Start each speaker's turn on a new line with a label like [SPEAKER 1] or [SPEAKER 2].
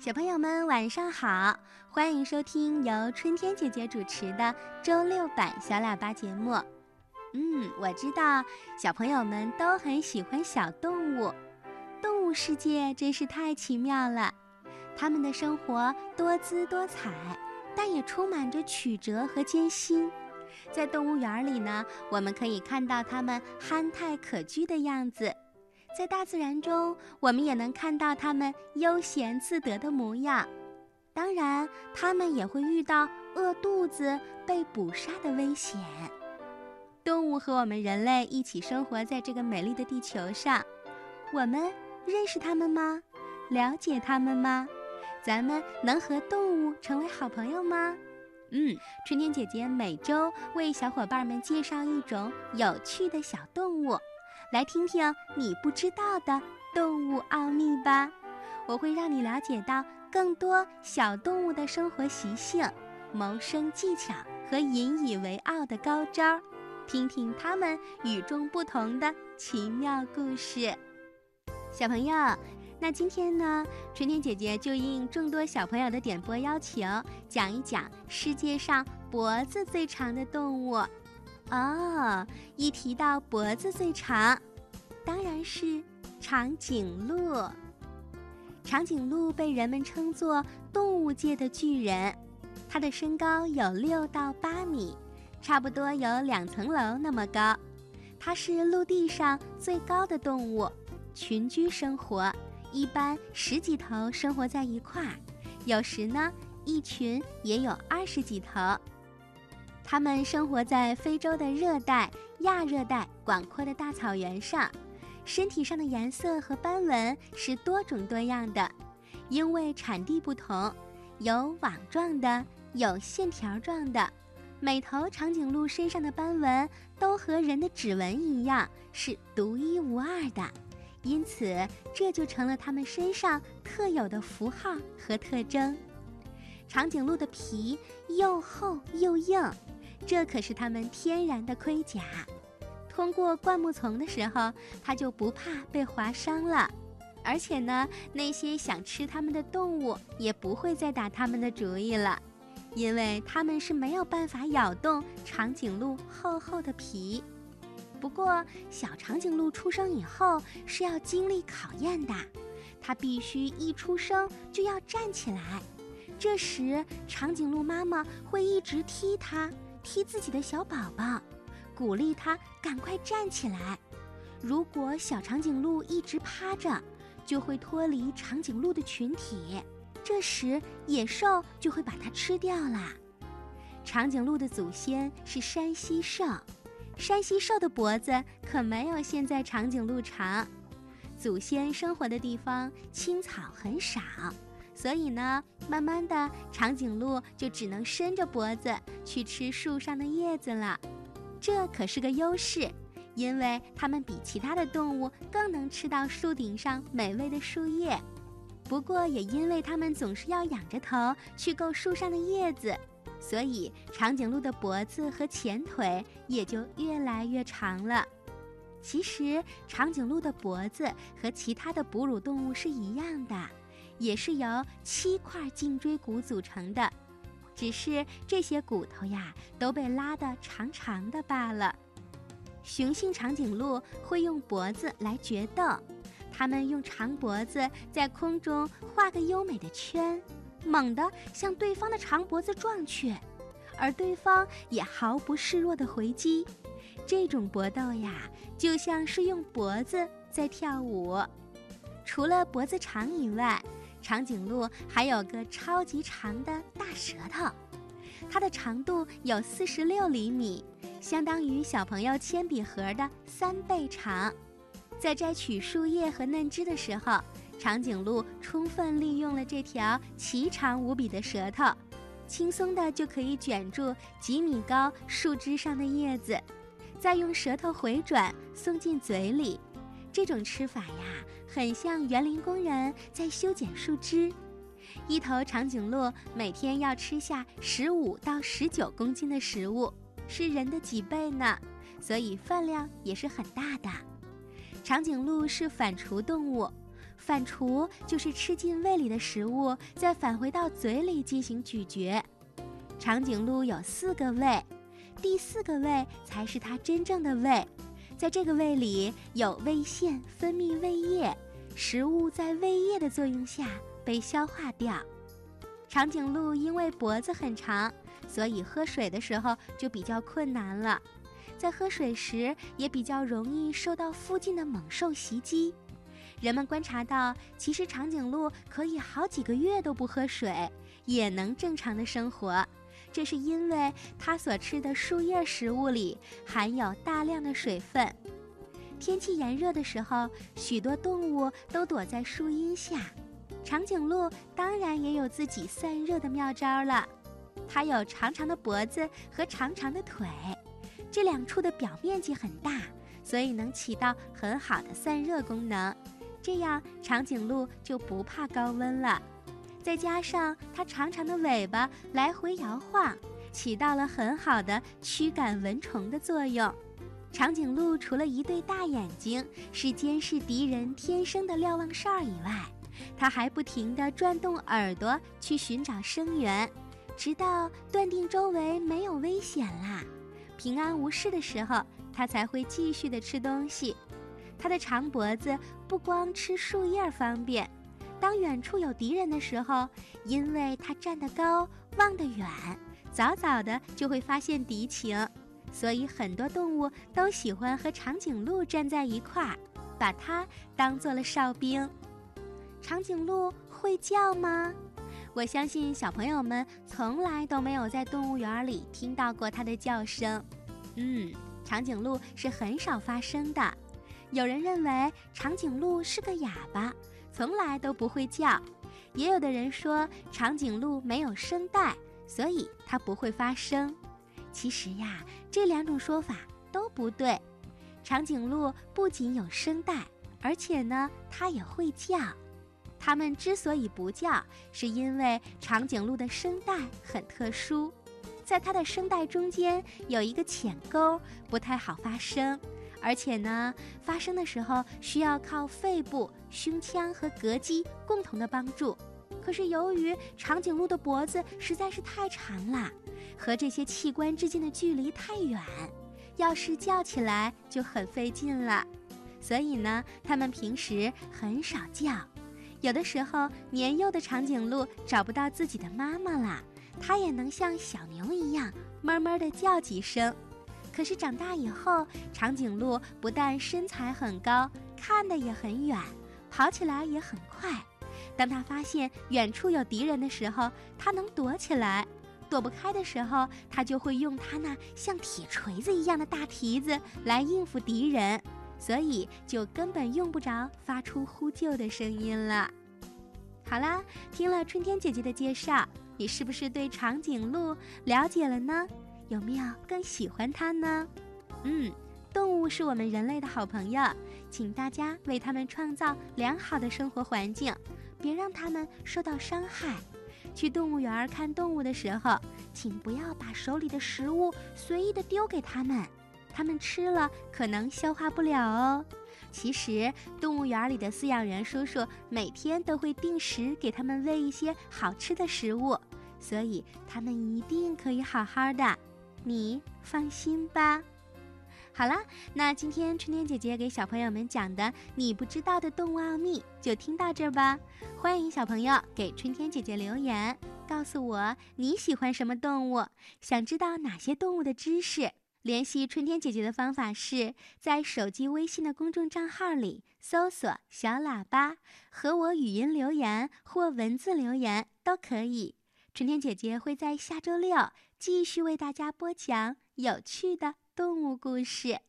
[SPEAKER 1] 小朋友们晚上好，欢迎收听由春天姐姐主持的周六版小喇叭节目。嗯，我知道小朋友们都很喜欢小动物，动物世界真是太奇妙了。它们的生活多姿多彩，但也充满着曲折和艰辛。在动物园里呢，我们可以看到它们憨态可掬的样子。在大自然中，我们也能看到它们悠闲自得的模样。当然，它们也会遇到饿肚子、被捕杀的危险。动物和我们人类一起生活在这个美丽的地球上，我们认识它们吗？了解它们吗？咱们能和动物成为好朋友吗？嗯，春天姐姐每周为小伙伴们介绍一种有趣的小动物。来听听你不知道的动物奥秘吧！我会让你了解到更多小动物的生活习性、谋生技巧和引以为傲的高招，听听它们与众不同的奇妙故事。小朋友，那今天呢，春天姐姐就应众多小朋友的点播要求，讲一讲世界上脖子最长的动物。哦，一提到脖子最长，当然是长颈鹿。长颈鹿被人们称作动物界的巨人，它的身高有六到八米，差不多有两层楼那么高。它是陆地上最高的动物，群居生活，一般十几头生活在一块儿，有时呢一群也有二十几头。它们生活在非洲的热带、亚热带广阔的大草原上，身体上的颜色和斑纹是多种多样的，因为产地不同，有网状的，有线条状的。每头长颈鹿身上的斑纹都和人的指纹一样，是独一无二的，因此这就成了它们身上特有的符号和特征。长颈鹿的皮又厚又硬。这可是它们天然的盔甲，通过灌木丛的时候，它就不怕被划伤了。而且呢，那些想吃它们的动物也不会再打它们的主意了，因为它们是没有办法咬动长颈鹿厚厚的皮。不过，小长颈鹿出生以后是要经历考验的，它必须一出生就要站起来。这时，长颈鹿妈妈会一直踢它。踢自己的小宝宝，鼓励他赶快站起来。如果小长颈鹿一直趴着，就会脱离长颈鹿的群体，这时野兽就会把它吃掉啦。长颈鹿的祖先是山西兽，山西兽的脖子可没有现在长颈鹿长。祖先生活的地方青草很少。所以呢，慢慢的，长颈鹿就只能伸着脖子去吃树上的叶子了。这可是个优势，因为它们比其他的动物更能吃到树顶上美味的树叶。不过，也因为它们总是要仰着头去够树上的叶子，所以长颈鹿的脖子和前腿也就越来越长了。其实，长颈鹿的脖子和其他的哺乳动物是一样的。也是由七块颈椎骨组成的，只是这些骨头呀都被拉得长长的罢了。雄性长颈鹿会用脖子来决斗，它们用长脖子在空中画个优美的圈，猛地向对方的长脖子撞去，而对方也毫不示弱地回击。这种搏斗呀，就像是用脖子在跳舞。除了脖子长以外，长颈鹿还有个超级长的大舌头，它的长度有四十六厘米，相当于小朋友铅笔盒的三倍长。在摘取树叶和嫩枝的时候，长颈鹿充分利用了这条奇长无比的舌头，轻松的就可以卷住几米高树枝上的叶子，再用舌头回转送进嘴里。这种吃法呀，很像园林工人在修剪树枝。一头长颈鹿每天要吃下十五到十九公斤的食物，是人的几倍呢，所以分量也是很大的。长颈鹿是反刍动物，反刍就是吃进胃里的食物，再返回到嘴里进行咀嚼。长颈鹿有四个胃，第四个胃才是它真正的胃。在这个胃里有胃腺分泌胃液，食物在胃液的作用下被消化掉。长颈鹿因为脖子很长，所以喝水的时候就比较困难了。在喝水时，也比较容易受到附近的猛兽袭击。人们观察到，其实长颈鹿可以好几个月都不喝水，也能正常的生活。这是因为它所吃的树叶食物里含有大量的水分。天气炎热的时候，许多动物都躲在树荫下。长颈鹿当然也有自己散热的妙招了。它有长长的脖子和长长的腿，这两处的表面积很大，所以能起到很好的散热功能。这样，长颈鹿就不怕高温了。再加上它长长的尾巴来回摇晃，起到了很好的驱赶蚊虫的作用。长颈鹿除了一对大眼睛是监视敌人天生的瞭望哨以外，它还不停地转动耳朵去寻找声源，直到断定周围没有危险啦，平安无事的时候，它才会继续的吃东西。它的长脖子不光吃树叶方便。当远处有敌人的时候，因为它站得高、望得远，早早的就会发现敌情，所以很多动物都喜欢和长颈鹿站在一块儿，把它当做了哨兵。长颈鹿会叫吗？我相信小朋友们从来都没有在动物园里听到过它的叫声。嗯，长颈鹿是很少发声的。有人认为长颈鹿是个哑巴。从来都不会叫，也有的人说长颈鹿没有声带，所以它不会发声。其实呀，这两种说法都不对。长颈鹿不仅有声带，而且呢，它也会叫。它们之所以不叫，是因为长颈鹿的声带很特殊，在它的声带中间有一个浅沟，不太好发声。而且呢，发声的时候需要靠肺部、胸腔和膈肌共同的帮助。可是由于长颈鹿的脖子实在是太长了，和这些器官之间的距离太远，要是叫起来就很费劲了。所以呢，它们平时很少叫。有的时候，年幼的长颈鹿找不到自己的妈妈了，它也能像小牛一样，慢慢的叫几声。可是长大以后，长颈鹿不但身材很高，看得也很远，跑起来也很快。当它发现远处有敌人的时候，它能躲起来；躲不开的时候，它就会用它那像铁锤子一样的大蹄子来应付敌人，所以就根本用不着发出呼救的声音了。好啦，听了春天姐姐的介绍，你是不是对长颈鹿了解了呢？有没有更喜欢它呢？嗯，动物是我们人类的好朋友，请大家为它们创造良好的生活环境，别让它们受到伤害。去动物园看动物的时候，请不要把手里的食物随意的丢给它们，它们吃了可能消化不了哦。其实，动物园里的饲养员叔叔每天都会定时给它们喂一些好吃的食物，所以它们一定可以好好的。你放心吧。好啦，那今天春天姐姐给小朋友们讲的你不知道的动物奥秘就听到这儿吧。欢迎小朋友给春天姐姐留言，告诉我你喜欢什么动物，想知道哪些动物的知识。联系春天姐姐的方法是在手机微信的公众账号里搜索“小喇叭”，和我语音留言或文字留言都可以。春天姐姐会在下周六继续为大家播讲有趣的动物故事。